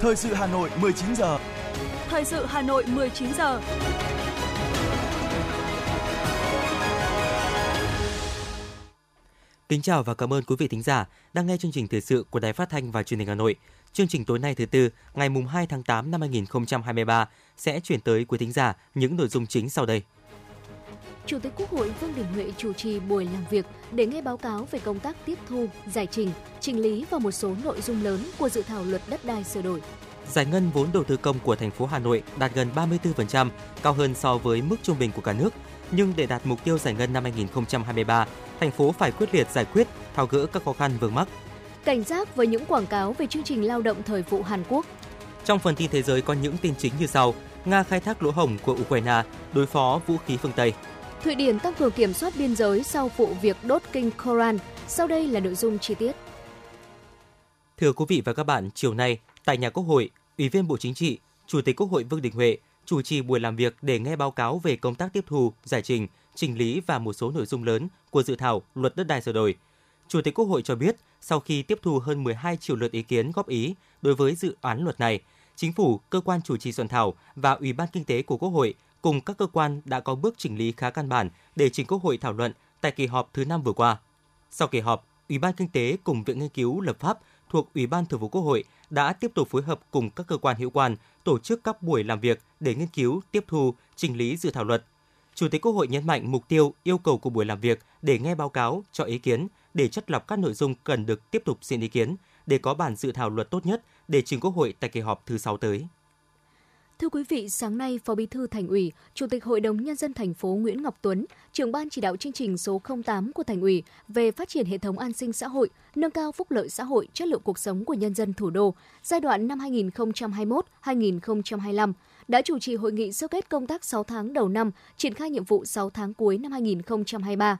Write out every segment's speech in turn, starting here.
Thời sự Hà Nội 19 giờ. Thời sự Hà Nội 19 giờ. Kính chào và cảm ơn quý vị thính giả đang nghe chương trình thời sự của Đài Phát thanh và Truyền hình Hà Nội. Chương trình tối nay thứ tư, ngày mùng 2 tháng 8 năm 2023 sẽ chuyển tới quý thính giả những nội dung chính sau đây. Chủ tịch Quốc hội Vương Đình Huệ chủ trì buổi làm việc để nghe báo cáo về công tác tiếp thu, giải trình, trình lý và một số nội dung lớn của dự thảo luật đất đai sửa đổi. Giải ngân vốn đầu tư công của thành phố Hà Nội đạt gần 34%, cao hơn so với mức trung bình của cả nước. Nhưng để đạt mục tiêu giải ngân năm 2023, thành phố phải quyết liệt giải quyết, tháo gỡ các khó khăn vướng mắc. Cảnh giác với những quảng cáo về chương trình lao động thời vụ Hàn Quốc. Trong phần tin thế giới có những tin chính như sau: Nga khai thác lỗ hổng của Ukraine đối phó vũ khí phương Tây. Thụy Điển tăng cường kiểm soát biên giới sau vụ việc đốt kinh Koran. Sau đây là nội dung chi tiết. Thưa quý vị và các bạn, chiều nay tại nhà Quốc hội, Ủy viên Bộ Chính trị, Chủ tịch Quốc hội Vương Đình Huệ chủ trì buổi làm việc để nghe báo cáo về công tác tiếp thu, giải trình, trình lý và một số nội dung lớn của dự thảo Luật đất đai sửa đổi. Chủ tịch Quốc hội cho biết, sau khi tiếp thu hơn 12 triệu lượt ý kiến góp ý đối với dự án luật này, Chính phủ, cơ quan chủ trì soạn thảo và Ủy ban Kinh tế của Quốc hội cùng các cơ quan đã có bước chỉnh lý khá căn bản để trình Quốc hội thảo luận tại kỳ họp thứ năm vừa qua. Sau kỳ họp, Ủy ban Kinh tế cùng Viện Nghiên cứu Lập pháp thuộc Ủy ban Thường vụ Quốc hội đã tiếp tục phối hợp cùng các cơ quan hữu quan tổ chức các buổi làm việc để nghiên cứu, tiếp thu, chỉnh lý dự thảo luật. Chủ tịch Quốc hội nhấn mạnh mục tiêu, yêu cầu của buổi làm việc để nghe báo cáo, cho ý kiến, để chất lọc các nội dung cần được tiếp tục xin ý kiến, để có bản dự thảo luật tốt nhất để trình Quốc hội tại kỳ họp thứ 6 tới. Thưa quý vị, sáng nay, Phó Bí thư Thành ủy, Chủ tịch Hội đồng Nhân dân thành phố Nguyễn Ngọc Tuấn, trưởng ban chỉ đạo chương trình số 08 của Thành ủy về phát triển hệ thống an sinh xã hội, nâng cao phúc lợi xã hội, chất lượng cuộc sống của nhân dân thủ đô giai đoạn năm 2021-2025 đã chủ trì hội nghị sơ kết công tác 6 tháng đầu năm, triển khai nhiệm vụ 6 tháng cuối năm 2023.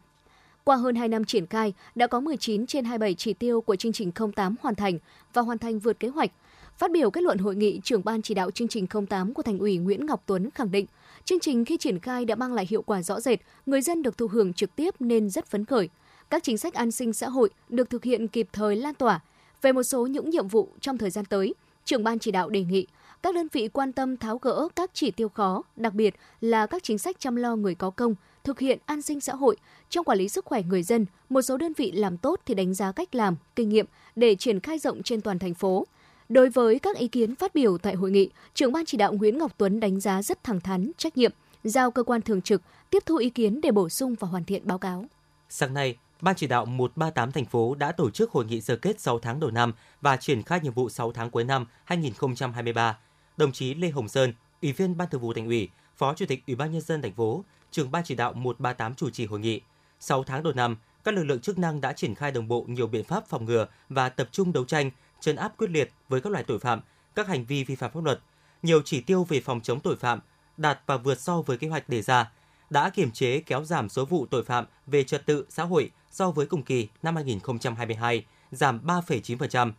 Qua hơn 2 năm triển khai, đã có 19 trên 27 chỉ tiêu của chương trình 08 hoàn thành và hoàn thành vượt kế hoạch. Phát biểu kết luận hội nghị, trưởng ban chỉ đạo chương trình 08 của Thành ủy Nguyễn Ngọc Tuấn khẳng định, chương trình khi triển khai đã mang lại hiệu quả rõ rệt, người dân được thụ hưởng trực tiếp nên rất phấn khởi. Các chính sách an sinh xã hội được thực hiện kịp thời lan tỏa. Về một số những nhiệm vụ trong thời gian tới, trưởng ban chỉ đạo đề nghị các đơn vị quan tâm tháo gỡ các chỉ tiêu khó, đặc biệt là các chính sách chăm lo người có công, thực hiện an sinh xã hội trong quản lý sức khỏe người dân, một số đơn vị làm tốt thì đánh giá cách làm, kinh nghiệm để triển khai rộng trên toàn thành phố. Đối với các ý kiến phát biểu tại hội nghị, trưởng ban chỉ đạo Nguyễn Ngọc Tuấn đánh giá rất thẳng thắn, trách nhiệm, giao cơ quan thường trực tiếp thu ý kiến để bổ sung và hoàn thiện báo cáo. Sáng nay, Ban chỉ đạo 138 thành phố đã tổ chức hội nghị sơ kết 6 tháng đầu năm và triển khai nhiệm vụ 6 tháng cuối năm 2023. Đồng chí Lê Hồng Sơn, Ủy viên Ban Thường vụ Thành ủy, Phó Chủ tịch Ủy ban nhân dân thành phố, trưởng Ban chỉ đạo 138 chủ trì hội nghị. 6 tháng đầu năm, các lực lượng chức năng đã triển khai đồng bộ nhiều biện pháp phòng ngừa và tập trung đấu tranh, trấn áp quyết liệt với các loại tội phạm, các hành vi vi phạm pháp luật. Nhiều chỉ tiêu về phòng chống tội phạm đạt và vượt so với kế hoạch đề ra, đã kiềm chế kéo giảm số vụ tội phạm về trật tự xã hội so với cùng kỳ năm 2022, giảm 3,9%.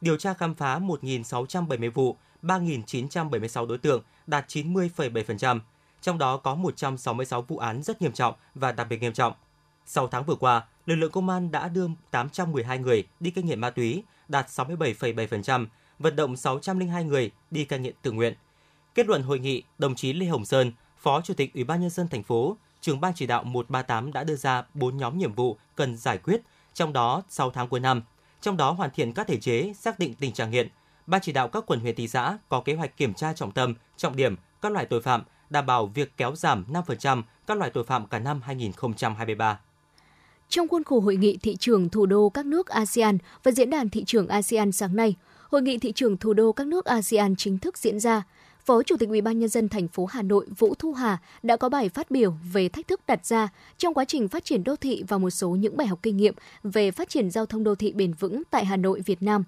Điều tra khám phá 1.670 vụ, 3.976 đối tượng, đạt 90,7%. Trong đó có 166 vụ án rất nghiêm trọng và đặc biệt nghiêm trọng. Sau tháng vừa qua, lực lượng công an đã đưa 812 người đi cai nghiện ma túy, đạt 67,7%, vận động 602 người đi cai nghiện tự nguyện. Kết luận hội nghị, đồng chí Lê Hồng Sơn, Phó Chủ tịch Ủy ban nhân dân thành phố, trưởng ban chỉ đạo 138 đã đưa ra 4 nhóm nhiệm vụ cần giải quyết, trong đó 6 tháng cuối năm. Trong đó hoàn thiện các thể chế, xác định tình trạng nghiện. Ban chỉ đạo các quận huyện thị xã có kế hoạch kiểm tra trọng tâm, trọng điểm các loại tội phạm, đảm bảo việc kéo giảm 5% các loại tội phạm cả năm 2023. Trong khuôn khổ hội nghị thị trường thủ đô các nước ASEAN và diễn đàn thị trường ASEAN sáng nay, hội nghị thị trường thủ đô các nước ASEAN chính thức diễn ra. Phó Chủ tịch UBND thành phố Hà Nội Vũ Thu Hà đã có bài phát biểu về thách thức đặt ra trong quá trình phát triển đô thị và một số những bài học kinh nghiệm về phát triển giao thông đô thị bền vững tại Hà Nội, Việt Nam.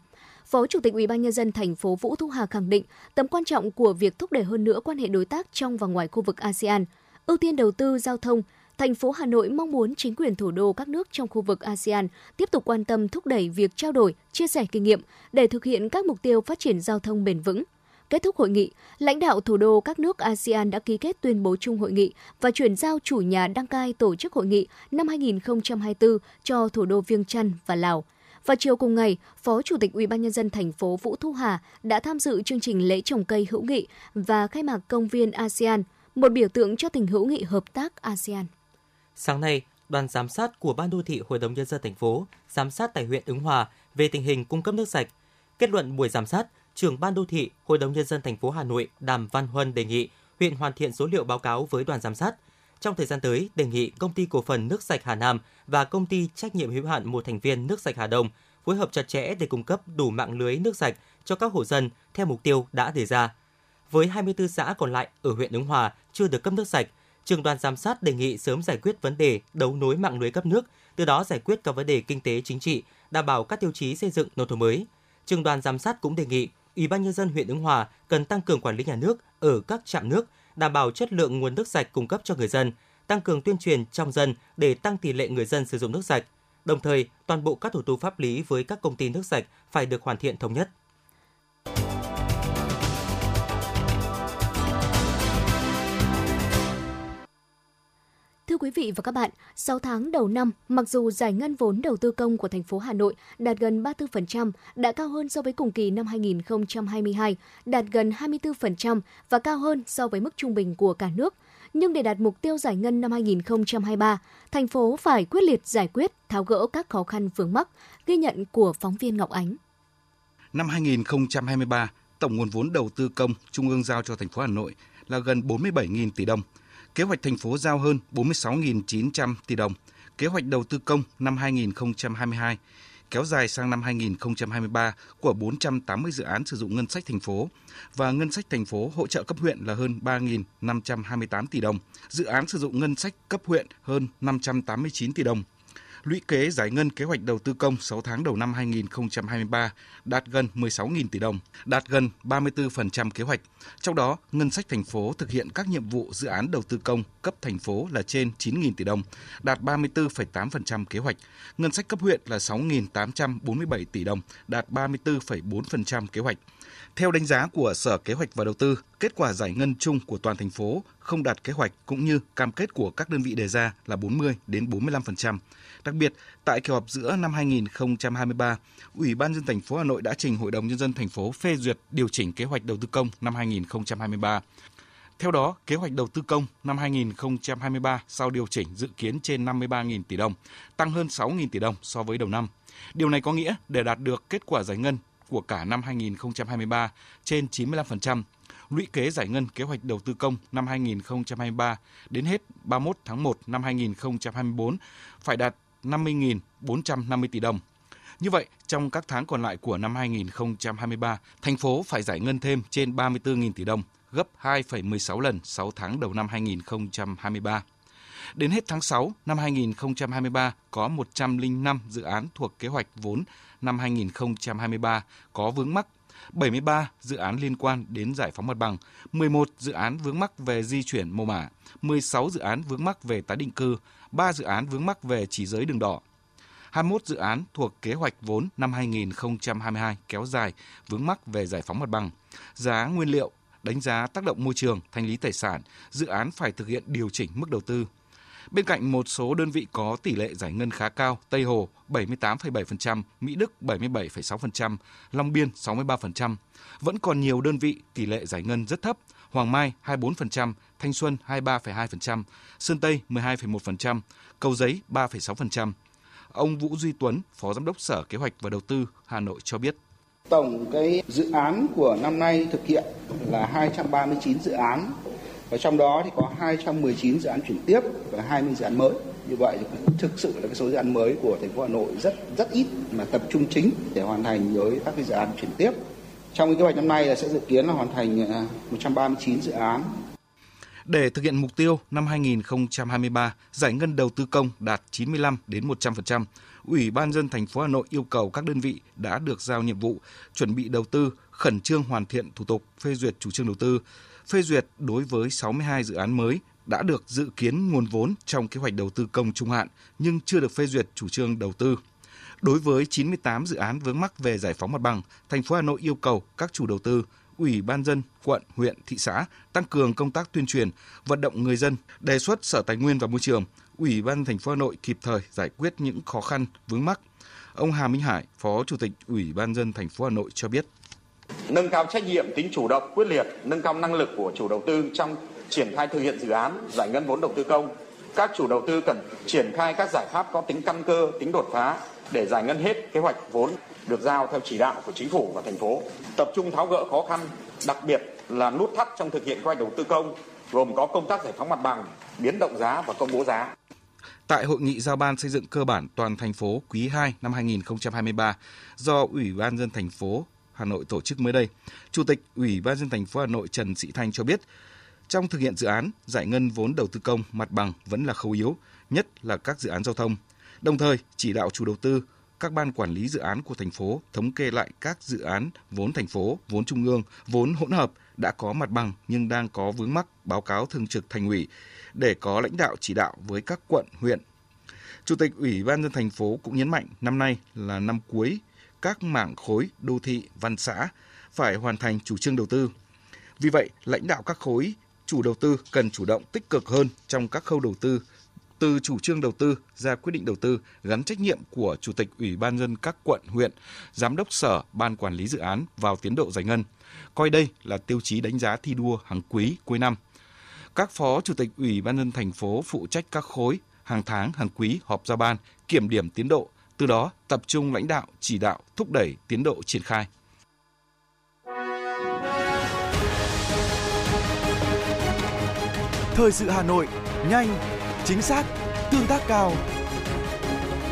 Phó Chủ tịch UBND thành phố Vũ Thu Hà khẳng định tầm quan trọng của việc thúc đẩy hơn nữa quan hệ đối tác trong và ngoài khu vực ASEAN, ưu tiên đầu tư giao thông, thành phố Hà Nội mong muốn chính quyền thủ đô các nước trong khu vực ASEAN tiếp tục quan tâm thúc đẩy việc trao đổi, chia sẻ kinh nghiệm để thực hiện các mục tiêu phát triển giao thông bền vững. Kết thúc hội nghị, lãnh đạo thủ đô các nước ASEAN đã ký kết tuyên bố chung hội nghị và chuyển giao chủ nhà đăng cai tổ chức hội nghị năm 2024 cho thủ đô Viêng Chăn và Lào. Và chiều cùng ngày, Phó Chủ tịch UBND thành phố Vũ Thu Hà đã tham dự chương trình lễ trồng cây hữu nghị và khai mạc công viên ASEAN, một biểu tượng cho tình hữu nghị hợp tác ASEAN. Sáng nay, đoàn giám sát của Ban đô thị Hội đồng nhân dân thành phố giám sát tại huyện Ứng Hòa về tình hình cung cấp nước sạch. Kết luận buổi giám sát, trưởng Ban đô thị Hội đồng nhân dân thành phố Hà Nội Đàm Văn Huân đề nghị huyện hoàn thiện số liệu báo cáo với đoàn giám sát. Trong thời gian tới, đề nghị công ty cổ phần nước sạch Hà Nam và công ty trách nhiệm hữu hạn một thành viên nước sạch Hà Đông phối hợp chặt chẽ để cung cấp đủ mạng lưới nước sạch cho các hộ dân theo mục tiêu đã đề ra. Với 24 xã còn lại ở huyện Ứng Hòa chưa được cấp nước sạch, trường đoàn giám sát đề nghị sớm giải quyết vấn đề đấu nối mạng lưới cấp nước, từ đó giải quyết các vấn đề kinh tế chính trị, đảm bảo các tiêu chí xây dựng nông thôn mới. Trường đoàn giám sát cũng đề nghị Ủy ban nhân dân huyện Ứng Hòa cần tăng cường quản lý nhà nước ở các trạm nước, đảm bảo chất lượng nguồn nước sạch cung cấp cho người dân, tăng cường tuyên truyền trong dân để tăng tỷ lệ người dân sử dụng nước sạch. Đồng thời, toàn bộ các thủ tục pháp lý với các công ty nước sạch phải được hoàn thiện thống nhất. Thưa quý vị và các bạn, 6 tháng đầu năm, mặc dù giải ngân vốn đầu tư công của thành phố Hà Nội đạt gần 34%, đã cao hơn so với cùng kỳ năm 2022, đạt gần 24% và cao hơn so với mức trung bình của cả nước. Nhưng để đạt mục tiêu giải ngân năm 2023, thành phố phải quyết liệt giải quyết, tháo gỡ các khó khăn vướng mắc, ghi nhận của phóng viên Ngọc Ánh. Năm 2023, tổng nguồn vốn đầu tư công Trung ương giao cho thành phố Hà Nội là gần 47.000 tỷ đồng – Kế hoạch thành phố giao hơn 46.900 tỷ đồng. Kế hoạch đầu tư công năm 2022 kéo dài sang năm 2023 của 480 dự án sử dụng ngân sách thành phố và ngân sách thành phố hỗ trợ cấp huyện là hơn 3.528 tỷ đồng, dự án sử dụng ngân sách cấp huyện hơn 589 tỷ đồng. Lũy kế giải ngân kế hoạch đầu tư công 6 tháng đầu năm 2023 đạt gần 16.000 tỷ đồng, đạt gần 34% kế hoạch. Trong đó, ngân sách thành phố thực hiện các nhiệm vụ dự án đầu tư công cấp thành phố là trên 9.000 tỷ đồng, đạt 34,8% kế hoạch. Ngân sách cấp huyện là 6.847 tỷ đồng, đạt 34,4% kế hoạch. Theo đánh giá của Sở Kế hoạch và Đầu tư, kết quả giải ngân chung của toàn thành phố không đạt kế hoạch cũng như cam kết của các đơn vị đề ra là 40 đến 45%. Đặc biệt, tại kỳ họp giữa năm 2023, Ủy ban dân thành phố Hà Nội đã trình Hội đồng nhân dân thành phố phê duyệt điều chỉnh kế hoạch đầu tư công năm 2023. Theo đó, kế hoạch đầu tư công năm 2023 sau điều chỉnh dự kiến trên 53.000 tỷ đồng, tăng hơn 6.000 tỷ đồng so với đầu năm. Điều này có nghĩa để đạt được kết quả giải ngân của cả năm 2023 trên 95%, lũy kế giải ngân kế hoạch đầu tư công năm 2023 đến hết 31 tháng 1 năm 2024 phải đạt 50.450 tỷ đồng. Như vậy, trong các tháng còn lại của năm 2023, thành phố phải giải ngân thêm trên 34.000 tỷ đồng, gấp 2,16 lần 6 tháng đầu năm 2023. Đến hết tháng 6 năm 2023 có 105 dự án thuộc kế hoạch vốn. Năm 2023 có vướng mắc. 73 dự án liên quan đến giải phóng mặt bằng, 11 dự án vướng mắc về di chuyển mô mả, 16 dự án vướng mắc về tái định cư, 3 dự án vướng mắc về chỉ giới đường đỏ. 21 dự án thuộc kế hoạch vốn năm 2022 kéo dài vướng mắc về giải phóng mặt bằng, giá nguyên liệu, đánh giá tác động môi trường, thanh lý tài sản, dự án phải thực hiện điều chỉnh mức đầu tư. Bên cạnh một số đơn vị có tỷ lệ giải ngân khá cao, Tây Hồ 78,7%, Mỹ Đức 77,6%, Long Biên 63%, vẫn còn nhiều đơn vị tỷ lệ giải ngân rất thấp, Hoàng Mai 24%, Thanh Xuân 23,2%, Sơn Tây 12,1%, Cầu Giấy 3,6%. Ông Vũ Duy Tuấn, Phó Giám đốc Sở Kế hoạch và Đầu tư Hà Nội cho biết. Tổng cái dự án của năm nay thực hiện là 239 dự án và trong đó thì có 219 dự án chuyển tiếp và 20 dự án mới. Như vậy thì thực sự là cái số dự án mới của thành phố Hà Nội rất rất ít mà tập trung chính để hoàn thành với các cái dự án chuyển tiếp. Trong cái kế hoạch năm nay là sẽ dự kiến là hoàn thành à, 139 dự án để thực hiện mục tiêu năm 2023, giải ngân đầu tư công đạt 95 đến 100%, Ủy ban dân thành phố Hà Nội yêu cầu các đơn vị đã được giao nhiệm vụ chuẩn bị đầu tư khẩn trương hoàn thiện thủ tục phê duyệt chủ trương đầu tư, phê duyệt đối với 62 dự án mới đã được dự kiến nguồn vốn trong kế hoạch đầu tư công trung hạn nhưng chưa được phê duyệt chủ trương đầu tư. Đối với 98 dự án vướng mắc về giải phóng mặt bằng, thành phố Hà Nội yêu cầu các chủ đầu tư, ủy ban dân, quận, huyện, thị xã tăng cường công tác tuyên truyền, vận động người dân, đề xuất Sở Tài nguyên và Môi trường, Ủy ban thành phố Hà Nội kịp thời giải quyết những khó khăn vướng mắc. Ông Hà Minh Hải, Phó Chủ tịch Ủy ban dân thành phố Hà Nội cho biết. Nâng cao trách nhiệm, tính chủ động, quyết liệt, nâng cao năng lực của chủ đầu tư trong triển khai thực hiện dự án, giải ngân vốn đầu tư công. Các chủ đầu tư cần triển khai các giải pháp có tính căn cơ, tính đột phá để giải ngân hết kế hoạch vốn được giao theo chỉ đạo của chính phủ và thành phố. Tập trung tháo gỡ khó khăn, đặc biệt là nút thắt trong thực hiện kế hoạch đầu tư công, gồm có công tác giải phóng mặt bằng, biến động giá và công bố giá. Tại hội nghị giao ban xây dựng cơ bản toàn thành phố quý 2 năm 2023 do Ủy ban dân thành phố Hà Nội tổ chức mới đây, Chủ tịch Ủy ban dân thành phố Hà Nội Trần Sĩ Thanh cho biết, trong thực hiện dự án, giải ngân vốn đầu tư công mặt bằng vẫn là khâu yếu, nhất là các dự án giao thông. Đồng thời, chỉ đạo chủ đầu tư, các ban quản lý dự án của thành phố thống kê lại các dự án vốn thành phố, vốn trung ương, vốn hỗn hợp đã có mặt bằng nhưng đang có vướng mắc báo cáo thường trực thành ủy để có lãnh đạo chỉ đạo với các quận, huyện. Chủ tịch Ủy ban dân thành phố cũng nhấn mạnh năm nay là năm cuối các mảng khối đô thị, văn xã phải hoàn thành chủ trương đầu tư. Vì vậy, lãnh đạo các khối chủ đầu tư cần chủ động tích cực hơn trong các khâu đầu tư từ chủ trương đầu tư ra quyết định đầu tư gắn trách nhiệm của chủ tịch ủy ban dân các quận huyện giám đốc sở ban quản lý dự án vào tiến độ giải ngân. Coi đây là tiêu chí đánh giá thi đua hàng quý cuối năm. Các phó chủ tịch ủy ban dân thành phố phụ trách các khối hàng tháng hàng quý họp giao ban kiểm điểm tiến độ từ đó tập trung lãnh đạo chỉ đạo thúc đẩy tiến độ triển khai. Thời sự Hà Nội, nhanh, chính xác, tương tác cao.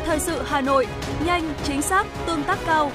Thời sự Hà Nội, nhanh, chính xác, tương tác cao.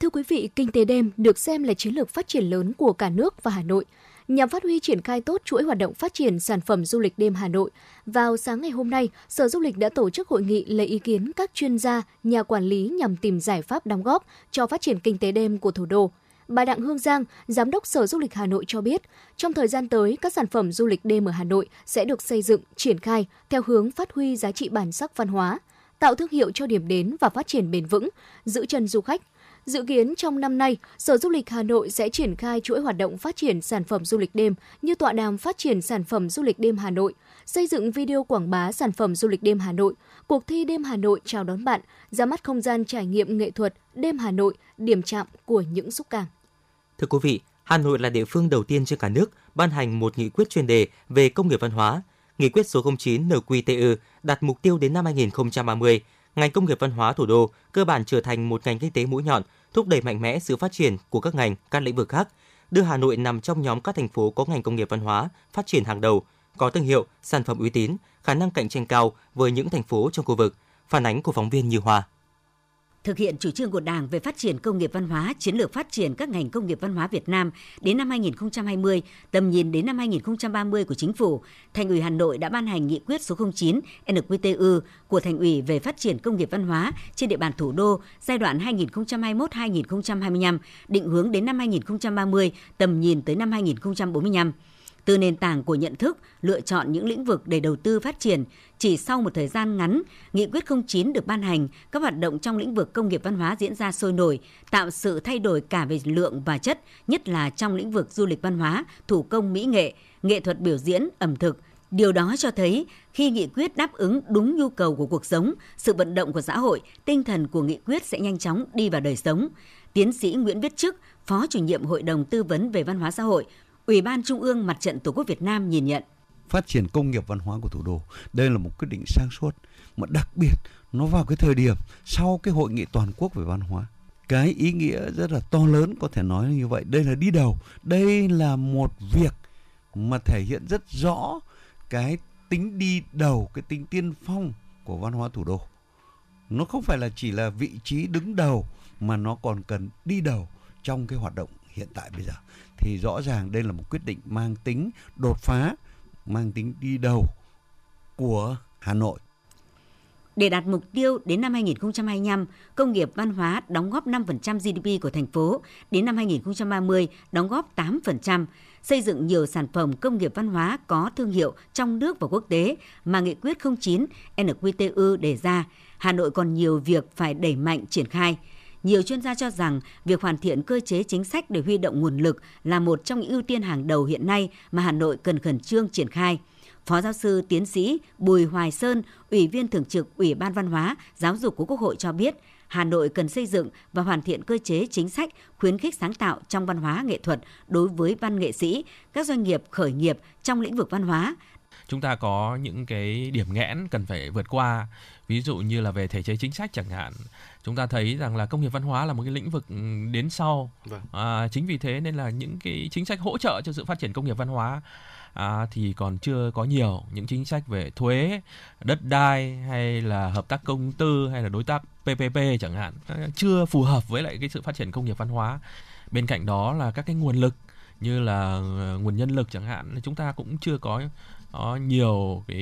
Thưa quý vị, kinh tế đêm được xem là chiến lược phát triển lớn của cả nước và Hà Nội – Nhằm phát huy triển khai tốt chuỗi hoạt động phát triển sản phẩm du lịch đêm Hà Nội, vào sáng ngày hôm nay, Sở Du lịch đã tổ chức hội nghị lấy ý kiến các chuyên gia, nhà quản lý nhằm tìm giải pháp đóng góp cho phát triển kinh tế đêm của thủ đô. Bà Đặng Hương Giang, Giám đốc Sở Du lịch Hà Nội cho biết, trong thời gian tới, các sản phẩm du lịch đêm ở Hà Nội sẽ được xây dựng, triển khai theo hướng phát huy giá trị bản sắc văn hóa, tạo thương hiệu cho điểm đến và phát triển bền vững, giữ chân du khách, Dự kiến trong năm nay, Sở Du lịch Hà Nội sẽ triển khai chuỗi hoạt động phát triển sản phẩm du lịch đêm như tọa đàm phát triển sản phẩm du lịch đêm Hà Nội, xây dựng video quảng bá sản phẩm du lịch đêm Hà Nội, cuộc thi đêm Hà Nội chào đón bạn, ra mắt không gian trải nghiệm nghệ thuật đêm Hà Nội, điểm chạm của những xúc cảm. Thưa quý vị, Hà Nội là địa phương đầu tiên trên cả nước ban hành một nghị quyết chuyên đề về công nghiệp văn hóa. Nghị quyết số 09 NQTU đặt mục tiêu đến năm 2030, ngành công nghiệp văn hóa thủ đô cơ bản trở thành một ngành kinh tế mũi nhọn thúc đẩy mạnh mẽ sự phát triển của các ngành, các lĩnh vực khác, đưa Hà Nội nằm trong nhóm các thành phố có ngành công nghiệp văn hóa phát triển hàng đầu, có thương hiệu, sản phẩm uy tín, khả năng cạnh tranh cao với những thành phố trong khu vực. Phản ánh của phóng viên Như Hoa thực hiện chủ trương của Đảng về phát triển công nghiệp văn hóa, chiến lược phát triển các ngành công nghiệp văn hóa Việt Nam đến năm 2020, tầm nhìn đến năm 2030 của Chính phủ, Thành ủy Hà Nội đã ban hành nghị quyết số 09 NQTU của Thành ủy về phát triển công nghiệp văn hóa trên địa bàn thủ đô giai đoạn 2021-2025, định hướng đến năm 2030, tầm nhìn tới năm 2045. Từ nền tảng của nhận thức, lựa chọn những lĩnh vực để đầu tư phát triển, chỉ sau một thời gian ngắn, Nghị quyết 09 được ban hành, các hoạt động trong lĩnh vực công nghiệp văn hóa diễn ra sôi nổi, tạo sự thay đổi cả về lượng và chất, nhất là trong lĩnh vực du lịch văn hóa, thủ công mỹ nghệ, nghệ thuật biểu diễn, ẩm thực, Điều đó cho thấy khi nghị quyết đáp ứng đúng nhu cầu của cuộc sống, sự vận động của xã hội, tinh thần của nghị quyết sẽ nhanh chóng đi vào đời sống. Tiến sĩ Nguyễn Viết Chức, Phó chủ nhiệm Hội đồng Tư vấn về Văn hóa xã hội, Ủy ban Trung ương Mặt trận Tổ quốc Việt Nam nhìn nhận. Phát triển công nghiệp văn hóa của thủ đô, đây là một quyết định sáng suốt, mà đặc biệt nó vào cái thời điểm sau cái hội nghị toàn quốc về văn hóa. Cái ý nghĩa rất là to lớn có thể nói như vậy. Đây là đi đầu, đây là một việc mà thể hiện rất rõ cái tính đi đầu, cái tính tiên phong của văn hóa thủ đô. Nó không phải là chỉ là vị trí đứng đầu mà nó còn cần đi đầu trong cái hoạt động hiện tại bây giờ thì rõ ràng đây là một quyết định mang tính đột phá, mang tính đi đầu của Hà Nội. Để đạt mục tiêu đến năm 2025, công nghiệp văn hóa đóng góp 5% GDP của thành phố, đến năm 2030 đóng góp 8%, xây dựng nhiều sản phẩm công nghiệp văn hóa có thương hiệu trong nước và quốc tế mà nghị quyết 09 NQTU đề ra, Hà Nội còn nhiều việc phải đẩy mạnh triển khai. Nhiều chuyên gia cho rằng việc hoàn thiện cơ chế chính sách để huy động nguồn lực là một trong những ưu tiên hàng đầu hiện nay mà Hà Nội cần khẩn trương triển khai. Phó giáo sư tiến sĩ Bùi Hoài Sơn, Ủy viên Thường trực Ủy ban Văn hóa, Giáo dục của Quốc hội cho biết, Hà Nội cần xây dựng và hoàn thiện cơ chế chính sách khuyến khích sáng tạo trong văn hóa nghệ thuật đối với văn nghệ sĩ, các doanh nghiệp khởi nghiệp trong lĩnh vực văn hóa. Chúng ta có những cái điểm nghẽn cần phải vượt qua, ví dụ như là về thể chế chính sách chẳng hạn. Chúng ta thấy rằng là công nghiệp văn hóa là một cái lĩnh vực đến sau. Vâng. À, chính vì thế nên là những cái chính sách hỗ trợ cho sự phát triển công nghiệp văn hóa à, thì còn chưa có nhiều những chính sách về thuế, đất đai hay là hợp tác công tư hay là đối tác PPP chẳng hạn chưa phù hợp với lại cái sự phát triển công nghiệp văn hóa. Bên cạnh đó là các cái nguồn lực như là ờ, nguồn nhân lực chẳng hạn chúng ta cũng chưa có có nhiều ờ,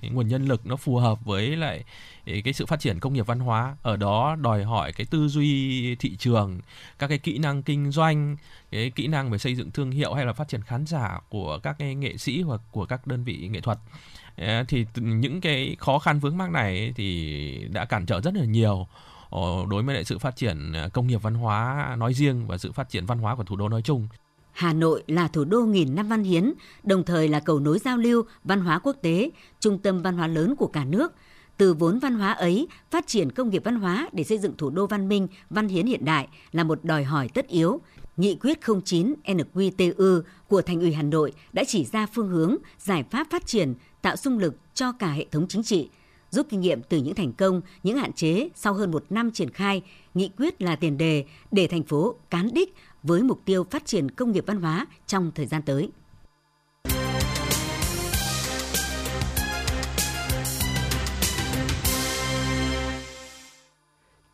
cái nguồn nhân lực nó phù hợp với lại ờ, cái sự phát triển công nghiệp văn hóa. Ở đó đòi hỏi cái tư duy thị trường, các cái kỹ năng kinh doanh, cái kỹ năng về xây dựng thương hiệu hay là phát triển khán giả của các cái nghệ sĩ hoặc của các đơn vị nghệ thuật. Ờ, thì những cái khó khăn vướng mắc này thì đã cản trở rất là nhiều. Đối với lại sự phát triển công nghiệp văn hóa nói riêng và sự phát triển văn hóa của thủ đô nói chung. Hà Nội là thủ đô nghìn năm văn hiến, đồng thời là cầu nối giao lưu văn hóa quốc tế, trung tâm văn hóa lớn của cả nước. Từ vốn văn hóa ấy, phát triển công nghiệp văn hóa để xây dựng thủ đô văn minh, văn hiến hiện đại là một đòi hỏi tất yếu. Nghị quyết 09 NQTU của Thành ủy Hà Nội đã chỉ ra phương hướng, giải pháp phát triển, tạo xung lực cho cả hệ thống chính trị, rút kinh nghiệm từ những thành công, những hạn chế sau hơn một năm triển khai, nghị quyết là tiền đề để thành phố cán đích với mục tiêu phát triển công nghiệp văn hóa trong thời gian tới.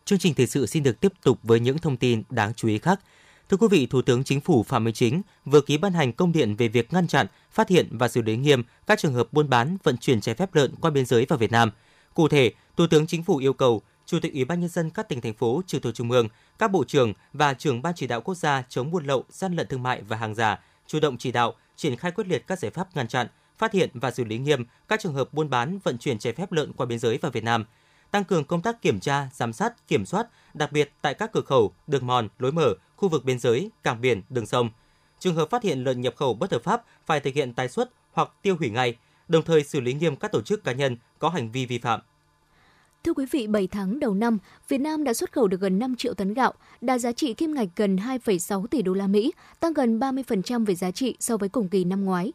Chương trình thời sự xin được tiếp tục với những thông tin đáng chú ý khác. Thưa quý vị, Thủ tướng Chính phủ Phạm Minh Chính vừa ký ban hành công điện về việc ngăn chặn, phát hiện và xử lý nghiêm các trường hợp buôn bán, vận chuyển trái phép lợn qua biên giới vào Việt Nam. Cụ thể, Thủ tướng Chính phủ yêu cầu Chủ tịch Ủy ban nhân dân các tỉnh thành phố trực thuộc trung ương, các bộ trưởng và trưởng ban chỉ đạo quốc gia chống buôn lậu, gian lận thương mại và hàng giả chủ động chỉ đạo, triển khai quyết liệt các giải pháp ngăn chặn, phát hiện và xử lý nghiêm các trường hợp buôn bán, vận chuyển trái phép lợn qua biên giới vào Việt Nam, tăng cường công tác kiểm tra, giám sát, kiểm soát, đặc biệt tại các cửa khẩu, đường mòn, lối mở, khu vực biên giới, cảng biển, đường sông. Trường hợp phát hiện lợn nhập khẩu bất hợp pháp phải thực hiện tái xuất hoặc tiêu hủy ngay, đồng thời xử lý nghiêm các tổ chức cá nhân có hành vi vi phạm. Thưa quý vị, 7 tháng đầu năm, Việt Nam đã xuất khẩu được gần 5 triệu tấn gạo, đạt giá trị kim ngạch gần 2,6 tỷ đô la Mỹ, tăng gần 30% về giá trị so với cùng kỳ năm ngoái.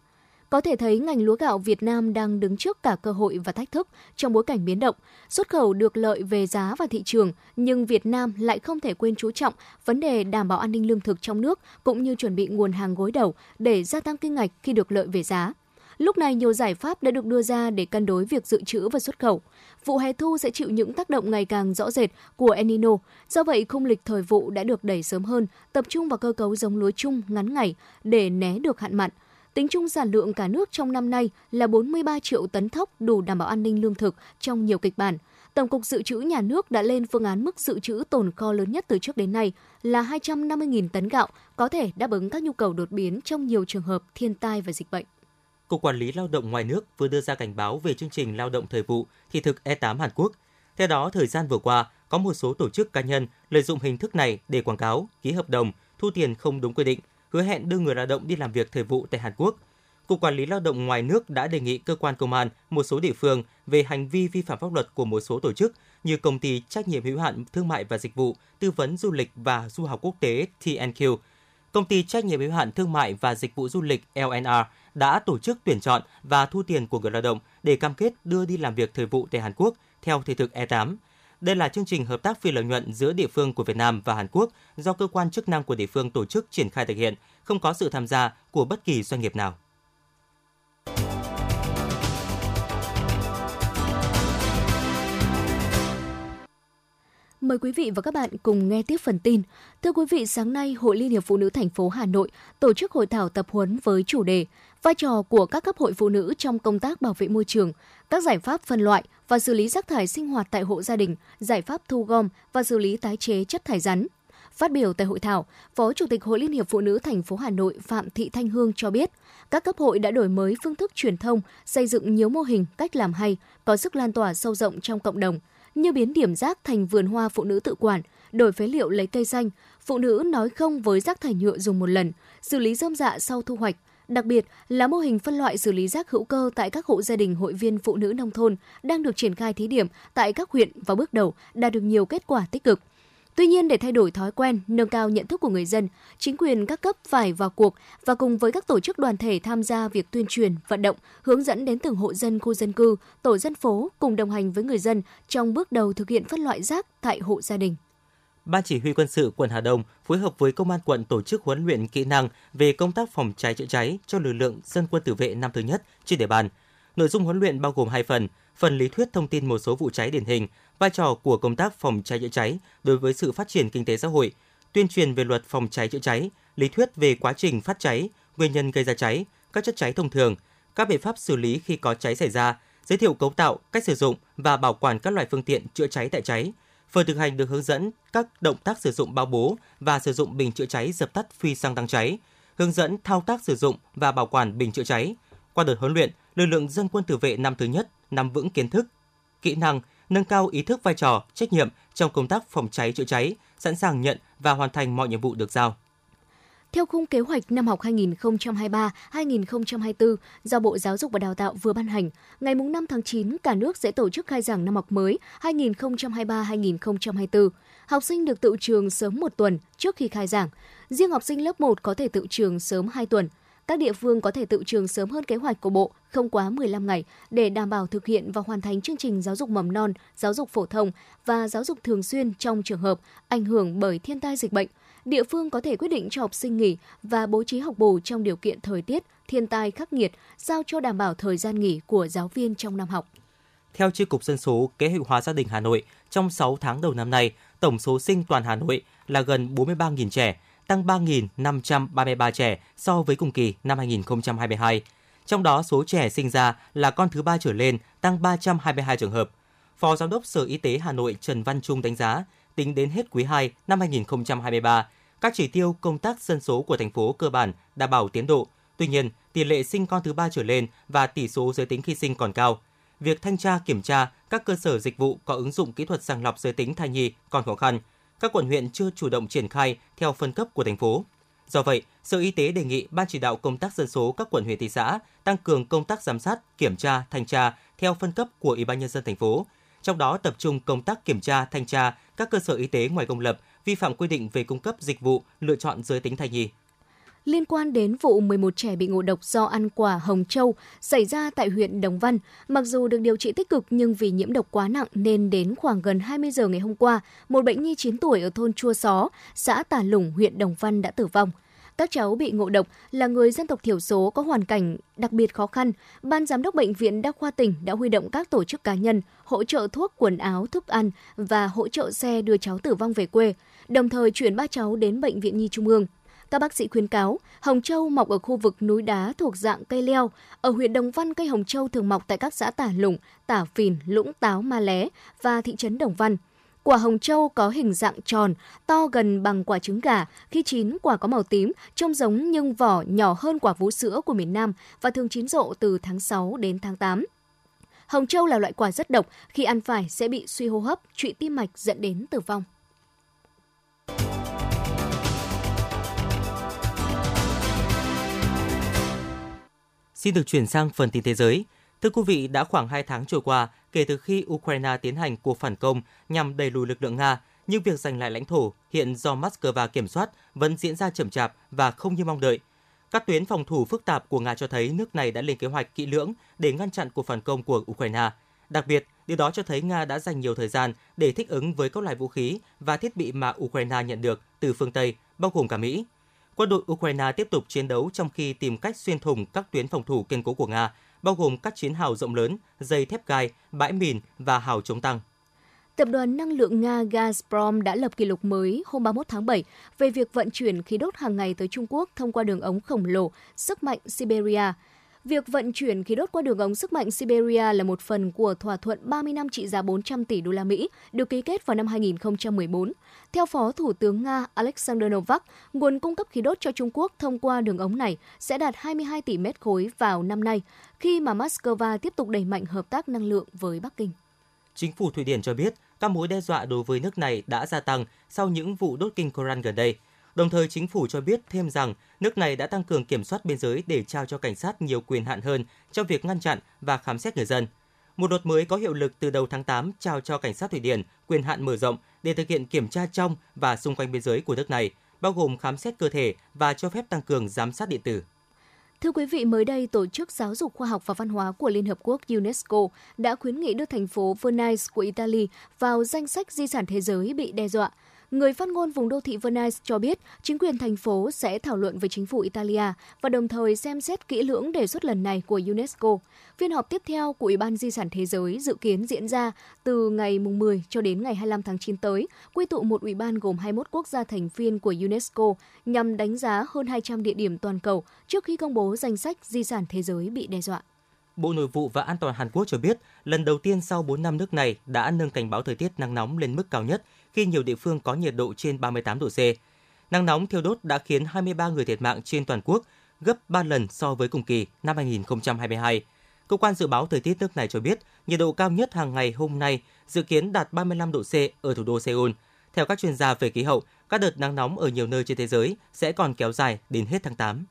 Có thể thấy ngành lúa gạo Việt Nam đang đứng trước cả cơ hội và thách thức trong bối cảnh biến động. Xuất khẩu được lợi về giá và thị trường, nhưng Việt Nam lại không thể quên chú trọng vấn đề đảm bảo an ninh lương thực trong nước cũng như chuẩn bị nguồn hàng gối đầu để gia tăng kinh ngạch khi được lợi về giá. Lúc này nhiều giải pháp đã được đưa ra để cân đối việc dự trữ và xuất khẩu. Vụ hè thu sẽ chịu những tác động ngày càng rõ rệt của El Nino. Do vậy, khung lịch thời vụ đã được đẩy sớm hơn, tập trung vào cơ cấu giống lúa chung ngắn ngày để né được hạn mặn. Tính chung sản lượng cả nước trong năm nay là 43 triệu tấn thóc đủ đảm bảo an ninh lương thực trong nhiều kịch bản. Tổng cục Dự trữ Nhà nước đã lên phương án mức dự trữ tồn kho lớn nhất từ trước đến nay là 250.000 tấn gạo, có thể đáp ứng các nhu cầu đột biến trong nhiều trường hợp thiên tai và dịch bệnh. Cục Quản lý Lao động ngoài nước vừa đưa ra cảnh báo về chương trình lao động thời vụ thị thực E8 Hàn Quốc. Theo đó, thời gian vừa qua, có một số tổ chức cá nhân lợi dụng hình thức này để quảng cáo, ký hợp đồng, thu tiền không đúng quy định, hứa hẹn đưa người lao động đi làm việc thời vụ tại Hàn Quốc. Cục Quản lý Lao động ngoài nước đã đề nghị cơ quan công an một số địa phương về hành vi vi phạm pháp luật của một số tổ chức như công ty trách nhiệm hữu hạn thương mại và dịch vụ, tư vấn du lịch và du học quốc tế TNQ, công ty trách nhiệm hữu hạn thương mại và dịch vụ du lịch LNR đã tổ chức tuyển chọn và thu tiền của người lao động để cam kết đưa đi làm việc thời vụ tại Hàn Quốc theo thị thực E8. Đây là chương trình hợp tác phi lợi nhuận giữa địa phương của Việt Nam và Hàn Quốc do cơ quan chức năng của địa phương tổ chức triển khai thực hiện, không có sự tham gia của bất kỳ doanh nghiệp nào. Mời quý vị và các bạn cùng nghe tiếp phần tin. Thưa quý vị, sáng nay, Hội Liên hiệp Phụ nữ thành phố Hà Nội tổ chức hội thảo tập huấn với chủ đề vai trò của các cấp hội phụ nữ trong công tác bảo vệ môi trường, các giải pháp phân loại và xử lý rác thải sinh hoạt tại hộ gia đình, giải pháp thu gom và xử lý tái chế chất thải rắn. Phát biểu tại hội thảo, Phó Chủ tịch Hội Liên hiệp Phụ nữ thành phố Hà Nội Phạm Thị Thanh Hương cho biết, các cấp hội đã đổi mới phương thức truyền thông, xây dựng nhiều mô hình, cách làm hay, có sức lan tỏa sâu rộng trong cộng đồng, như biến điểm rác thành vườn hoa phụ nữ tự quản, đổi phế liệu lấy cây xanh, phụ nữ nói không với rác thải nhựa dùng một lần, xử lý rơm dạ sau thu hoạch, Đặc biệt là mô hình phân loại xử lý rác hữu cơ tại các hộ gia đình hội viên phụ nữ nông thôn đang được triển khai thí điểm tại các huyện và bước đầu đạt được nhiều kết quả tích cực. Tuy nhiên để thay đổi thói quen, nâng cao nhận thức của người dân, chính quyền các cấp phải vào cuộc và cùng với các tổ chức đoàn thể tham gia việc tuyên truyền, vận động, hướng dẫn đến từng hộ dân khu dân cư, tổ dân phố cùng đồng hành với người dân trong bước đầu thực hiện phân loại rác tại hộ gia đình. Ban chỉ huy quân sự quận Hà Đông phối hợp với công an quận tổ chức huấn luyện kỹ năng về công tác phòng cháy chữa cháy cho lực lượng dân quân tử vệ năm thứ nhất trên địa bàn. Nội dung huấn luyện bao gồm hai phần, phần lý thuyết thông tin một số vụ cháy điển hình, vai trò của công tác phòng cháy chữa cháy đối với sự phát triển kinh tế xã hội, tuyên truyền về luật phòng cháy chữa cháy, lý thuyết về quá trình phát cháy, nguyên nhân gây ra cháy, các chất cháy thông thường, các biện pháp xử lý khi có cháy xảy ra, giới thiệu cấu tạo, cách sử dụng và bảo quản các loại phương tiện chữa cháy tại cháy, Phần thực hành được hướng dẫn các động tác sử dụng bao bố và sử dụng bình chữa cháy dập tắt phi xăng tăng cháy, hướng dẫn thao tác sử dụng và bảo quản bình chữa cháy. Qua đợt huấn luyện, lực lượng dân quân tự vệ năm thứ nhất nắm vững kiến thức, kỹ năng, nâng cao ý thức vai trò, trách nhiệm trong công tác phòng cháy chữa cháy, sẵn sàng nhận và hoàn thành mọi nhiệm vụ được giao. Theo khung kế hoạch năm học 2023-2024 do Bộ Giáo dục và Đào tạo vừa ban hành, ngày 5 tháng 9 cả nước sẽ tổ chức khai giảng năm học mới 2023-2024. Học sinh được tự trường sớm một tuần trước khi khai giảng. Riêng học sinh lớp 1 có thể tự trường sớm 2 tuần. Các địa phương có thể tự trường sớm hơn kế hoạch của Bộ, không quá 15 ngày, để đảm bảo thực hiện và hoàn thành chương trình giáo dục mầm non, giáo dục phổ thông và giáo dục thường xuyên trong trường hợp ảnh hưởng bởi thiên tai dịch bệnh – địa phương có thể quyết định cho học sinh nghỉ và bố trí học bù trong điều kiện thời tiết, thiên tai khắc nghiệt, sao cho đảm bảo thời gian nghỉ của giáo viên trong năm học. Theo Chi cục Dân số Kế hoạch hóa gia đình Hà Nội, trong 6 tháng đầu năm nay, tổng số sinh toàn Hà Nội là gần 43.000 trẻ, tăng 3.533 trẻ so với cùng kỳ năm 2022. Trong đó, số trẻ sinh ra là con thứ ba trở lên, tăng 322 trường hợp. Phó Giám đốc Sở Y tế Hà Nội Trần Văn Trung đánh giá, tính đến hết quý 2 năm 2023, các chỉ tiêu công tác dân số của thành phố cơ bản đảm bảo tiến độ. Tuy nhiên, tỷ lệ sinh con thứ ba trở lên và tỷ số giới tính khi sinh còn cao. Việc thanh tra kiểm tra các cơ sở dịch vụ có ứng dụng kỹ thuật sàng lọc giới tính thai nhi còn khó khăn. Các quận huyện chưa chủ động triển khai theo phân cấp của thành phố. Do vậy, Sở Y tế đề nghị Ban chỉ đạo công tác dân số các quận huyện thị xã tăng cường công tác giám sát, kiểm tra, thanh tra theo phân cấp của Ủy ban nhân dân thành phố, trong đó tập trung công tác kiểm tra, thanh tra các cơ sở y tế ngoài công lập vi phạm quy định về cung cấp dịch vụ lựa chọn giới tính thai nhi. Liên quan đến vụ 11 trẻ bị ngộ độc do ăn quả hồng châu xảy ra tại huyện Đồng Văn, mặc dù được điều trị tích cực nhưng vì nhiễm độc quá nặng nên đến khoảng gần 20 giờ ngày hôm qua, một bệnh nhi 9 tuổi ở thôn Chua Xó, xã Tà Lủng, huyện Đồng Văn đã tử vong. Các cháu bị ngộ độc là người dân tộc thiểu số có hoàn cảnh đặc biệt khó khăn. Ban giám đốc bệnh viện đa khoa tỉnh đã huy động các tổ chức cá nhân hỗ trợ thuốc, quần áo, thức ăn và hỗ trợ xe đưa cháu tử vong về quê, đồng thời chuyển ba cháu đến bệnh viện Nhi Trung ương. Các bác sĩ khuyến cáo, hồng châu mọc ở khu vực núi đá thuộc dạng cây leo. Ở huyện Đồng Văn, cây hồng châu thường mọc tại các xã Tả Lũng, Tả Phìn, Lũng Táo, Ma Lé và thị trấn Đồng Văn. Quả hồng châu có hình dạng tròn, to gần bằng quả trứng gà. Khi chín, quả có màu tím, trông giống nhưng vỏ nhỏ hơn quả vú sữa của miền Nam và thường chín rộ từ tháng 6 đến tháng 8. Hồng châu là loại quả rất độc, khi ăn phải sẽ bị suy hô hấp, trụy tim mạch dẫn đến tử vong. Xin được chuyển sang phần tin thế giới. Thưa quý vị, đã khoảng 2 tháng trôi qua kể từ khi Ukraine tiến hành cuộc phản công nhằm đẩy lùi lực lượng Nga, nhưng việc giành lại lãnh thổ hiện do Moscow kiểm soát vẫn diễn ra chậm chạp và không như mong đợi. Các tuyến phòng thủ phức tạp của Nga cho thấy nước này đã lên kế hoạch kỹ lưỡng để ngăn chặn cuộc phản công của Ukraine. Đặc biệt, điều đó cho thấy Nga đã dành nhiều thời gian để thích ứng với các loại vũ khí và thiết bị mà Ukraine nhận được từ phương Tây, bao gồm cả Mỹ. Quân đội Ukraine tiếp tục chiến đấu trong khi tìm cách xuyên thủng các tuyến phòng thủ kiên cố của Nga bao gồm các chiến hào rộng lớn, dây thép gai, bãi mìn và hào chống tăng. Tập đoàn năng lượng Nga Gazprom đã lập kỷ lục mới hôm 31 tháng 7 về việc vận chuyển khí đốt hàng ngày tới Trung Quốc thông qua đường ống khổng lồ sức mạnh Siberia. Việc vận chuyển khí đốt qua đường ống sức mạnh Siberia là một phần của thỏa thuận 30 năm trị giá 400 tỷ đô la Mỹ được ký kết vào năm 2014. Theo Phó Thủ tướng Nga Alexander Novak, nguồn cung cấp khí đốt cho Trung Quốc thông qua đường ống này sẽ đạt 22 tỷ mét khối vào năm nay, khi mà Moscow tiếp tục đẩy mạnh hợp tác năng lượng với Bắc Kinh. Chính phủ Thụy Điển cho biết các mối đe dọa đối với nước này đã gia tăng sau những vụ đốt kinh Koran gần đây. Đồng thời, chính phủ cho biết thêm rằng nước này đã tăng cường kiểm soát biên giới để trao cho cảnh sát nhiều quyền hạn hơn trong việc ngăn chặn và khám xét người dân. Một luật mới có hiệu lực từ đầu tháng 8 trao cho cảnh sát Thụy Điển quyền hạn mở rộng để thực hiện kiểm tra trong và xung quanh biên giới của nước này, bao gồm khám xét cơ thể và cho phép tăng cường giám sát điện tử. Thưa quý vị, mới đây, Tổ chức Giáo dục Khoa học và Văn hóa của Liên Hợp Quốc UNESCO đã khuyến nghị đưa thành phố Venice của Italy vào danh sách di sản thế giới bị đe dọa. Người phát ngôn vùng đô thị Venice cho biết chính quyền thành phố sẽ thảo luận với chính phủ Italia và đồng thời xem xét kỹ lưỡng đề xuất lần này của UNESCO. Phiên họp tiếp theo của Ủy ban Di sản Thế giới dự kiến diễn ra từ ngày 10 cho đến ngày 25 tháng 9 tới, quy tụ một ủy ban gồm 21 quốc gia thành viên của UNESCO nhằm đánh giá hơn 200 địa điểm toàn cầu trước khi công bố danh sách di sản thế giới bị đe dọa. Bộ Nội vụ và An toàn Hàn Quốc cho biết, lần đầu tiên sau 4 năm nước này đã nâng cảnh báo thời tiết nắng nóng lên mức cao nhất khi nhiều địa phương có nhiệt độ trên 38 độ C. Nắng nóng thiêu đốt đã khiến 23 người thiệt mạng trên toàn quốc, gấp 3 lần so với cùng kỳ năm 2022. Cơ quan dự báo thời tiết nước này cho biết, nhiệt độ cao nhất hàng ngày hôm nay dự kiến đạt 35 độ C ở thủ đô Seoul. Theo các chuyên gia về khí hậu, các đợt nắng nóng ở nhiều nơi trên thế giới sẽ còn kéo dài đến hết tháng 8.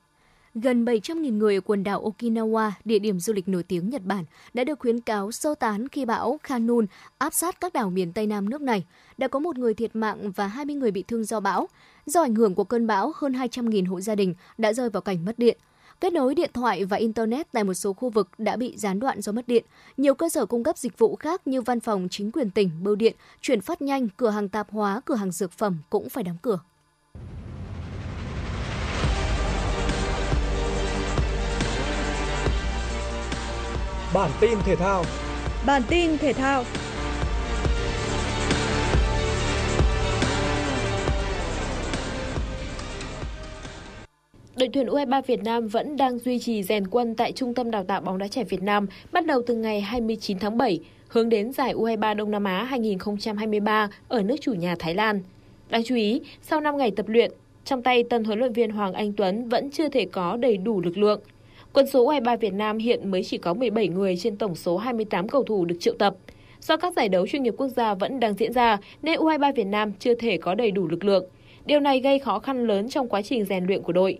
Gần 700.000 người ở quần đảo Okinawa, địa điểm du lịch nổi tiếng Nhật Bản, đã được khuyến cáo sơ tán khi bão Khanun áp sát các đảo miền Tây Nam nước này. Đã có một người thiệt mạng và 20 người bị thương do bão. Do ảnh hưởng của cơn bão, hơn 200.000 hộ gia đình đã rơi vào cảnh mất điện. Kết nối điện thoại và Internet tại một số khu vực đã bị gián đoạn do mất điện. Nhiều cơ sở cung cấp dịch vụ khác như văn phòng chính quyền tỉnh, bưu điện, chuyển phát nhanh, cửa hàng tạp hóa, cửa hàng dược phẩm cũng phải đóng cửa. Bản tin thể thao. Bản tin thể thao. Đội tuyển U23 Việt Nam vẫn đang duy trì rèn quân tại Trung tâm Đào tạo bóng đá trẻ Việt Nam bắt đầu từ ngày 29 tháng 7, hướng đến giải U23 Đông Nam Á 2023 ở nước chủ nhà Thái Lan. Đáng chú ý, sau 5 ngày tập luyện, trong tay tân huấn luyện viên Hoàng Anh Tuấn vẫn chưa thể có đầy đủ lực lượng. Quân số U23 Việt Nam hiện mới chỉ có 17 người trên tổng số 28 cầu thủ được triệu tập. Do các giải đấu chuyên nghiệp quốc gia vẫn đang diễn ra nên U23 Việt Nam chưa thể có đầy đủ lực lượng. Điều này gây khó khăn lớn trong quá trình rèn luyện của đội.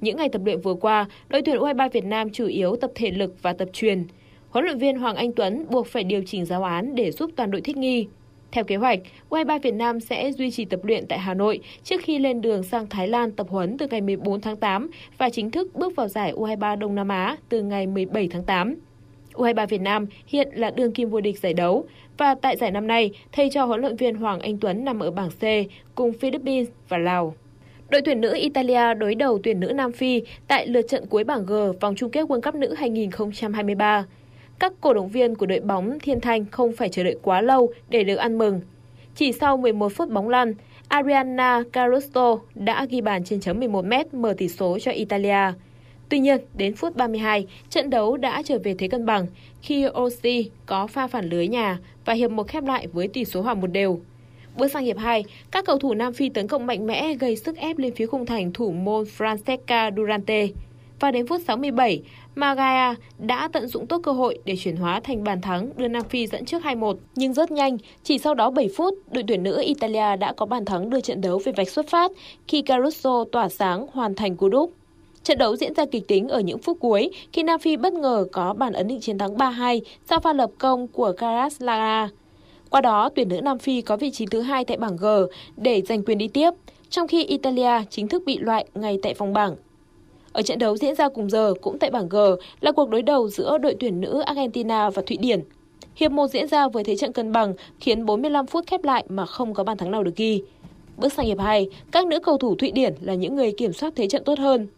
Những ngày tập luyện vừa qua, đội tuyển U23 Việt Nam chủ yếu tập thể lực và tập truyền. Huấn luyện viên Hoàng Anh Tuấn buộc phải điều chỉnh giáo án để giúp toàn đội thích nghi. Theo kế hoạch, U23 Việt Nam sẽ duy trì tập luyện tại Hà Nội trước khi lên đường sang Thái Lan tập huấn từ ngày 14 tháng 8 và chính thức bước vào giải U23 Đông Nam Á từ ngày 17 tháng 8. U23 Việt Nam hiện là đương kim vô địch giải đấu và tại giải năm nay, thầy trò huấn luyện viên Hoàng Anh Tuấn nằm ở bảng C cùng Philippines và Lào. Đội tuyển nữ Italia đối đầu tuyển nữ Nam Phi tại lượt trận cuối bảng G vòng chung kết World Cup nữ 2023 các cổ động viên của đội bóng Thiên Thanh không phải chờ đợi quá lâu để được ăn mừng. Chỉ sau 11 phút bóng lăn, Arianna Caruso đã ghi bàn trên chấm 11 m mở tỷ số cho Italia. Tuy nhiên, đến phút 32, trận đấu đã trở về thế cân bằng khi Osi có pha phản lưới nhà và hiệp một khép lại với tỷ số hòa một đều. Bước sang hiệp 2, các cầu thủ Nam Phi tấn công mạnh mẽ gây sức ép lên phía khung thành thủ môn Francesca Durante. Và đến phút 67, Magaya đã tận dụng tốt cơ hội để chuyển hóa thành bàn thắng đưa Nam Phi dẫn trước 2-1. Nhưng rất nhanh, chỉ sau đó 7 phút, đội tuyển nữ Italia đã có bàn thắng đưa trận đấu về vạch xuất phát khi Caruso tỏa sáng hoàn thành cú đúp. Trận đấu diễn ra kịch tính ở những phút cuối khi Nam Phi bất ngờ có bàn ấn định chiến thắng 3-2 sau pha lập công của Karaslaga. Qua đó, tuyển nữ Nam Phi có vị trí thứ hai tại bảng G để giành quyền đi tiếp, trong khi Italia chính thức bị loại ngay tại vòng bảng. Ở trận đấu diễn ra cùng giờ cũng tại bảng G là cuộc đối đầu giữa đội tuyển nữ Argentina và Thụy Điển. Hiệp 1 diễn ra với thế trận cân bằng khiến 45 phút khép lại mà không có bàn thắng nào được ghi. Bước sang hiệp 2, các nữ cầu thủ Thụy Điển là những người kiểm soát thế trận tốt hơn.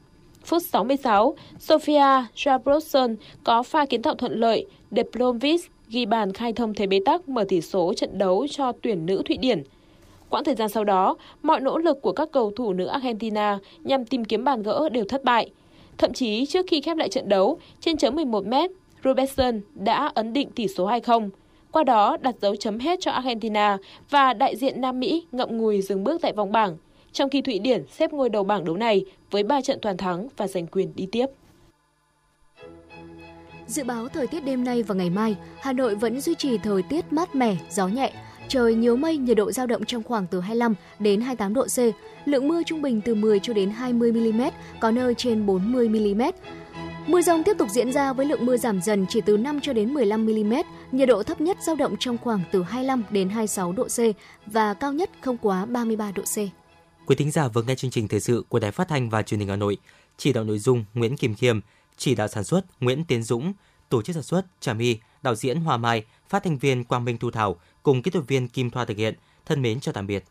Phút 66, Sofia Jabrosson có pha kiến tạo thuận lợi, Deplomis ghi bàn khai thông thế bế tắc mở tỷ số trận đấu cho tuyển nữ Thụy Điển – Quãng thời gian sau đó, mọi nỗ lực của các cầu thủ nữ Argentina nhằm tìm kiếm bàn gỡ đều thất bại. Thậm chí trước khi khép lại trận đấu, trên chấm 11 m Robertson đã ấn định tỷ số 2-0. Qua đó đặt dấu chấm hết cho Argentina và đại diện Nam Mỹ ngậm ngùi dừng bước tại vòng bảng, trong khi Thụy Điển xếp ngôi đầu bảng đấu này với 3 trận toàn thắng và giành quyền đi tiếp. Dự báo thời tiết đêm nay và ngày mai, Hà Nội vẫn duy trì thời tiết mát mẻ, gió nhẹ, trời nhiều mây, nhiệt độ dao động trong khoảng từ 25 đến 28 độ C. Lượng mưa trung bình từ 10 cho đến 20 mm, có nơi trên 40 mm. Mưa rông tiếp tục diễn ra với lượng mưa giảm dần chỉ từ 5 cho đến 15 mm, nhiệt độ thấp nhất dao động trong khoảng từ 25 đến 26 độ C và cao nhất không quá 33 độ C. Quý thính giả vừa nghe chương trình thời sự của Đài Phát thanh và Truyền hình Hà Nội. Chỉ đạo nội dung Nguyễn Kim Khiêm, chỉ đạo sản xuất Nguyễn Tiến Dũng, tổ chức sản xuất Trà My, đạo diễn Hoa Mai, phát thanh viên Quang Minh Thu Thảo cùng kỹ thuật viên Kim Thoa thực hiện. Thân mến chào tạm biệt.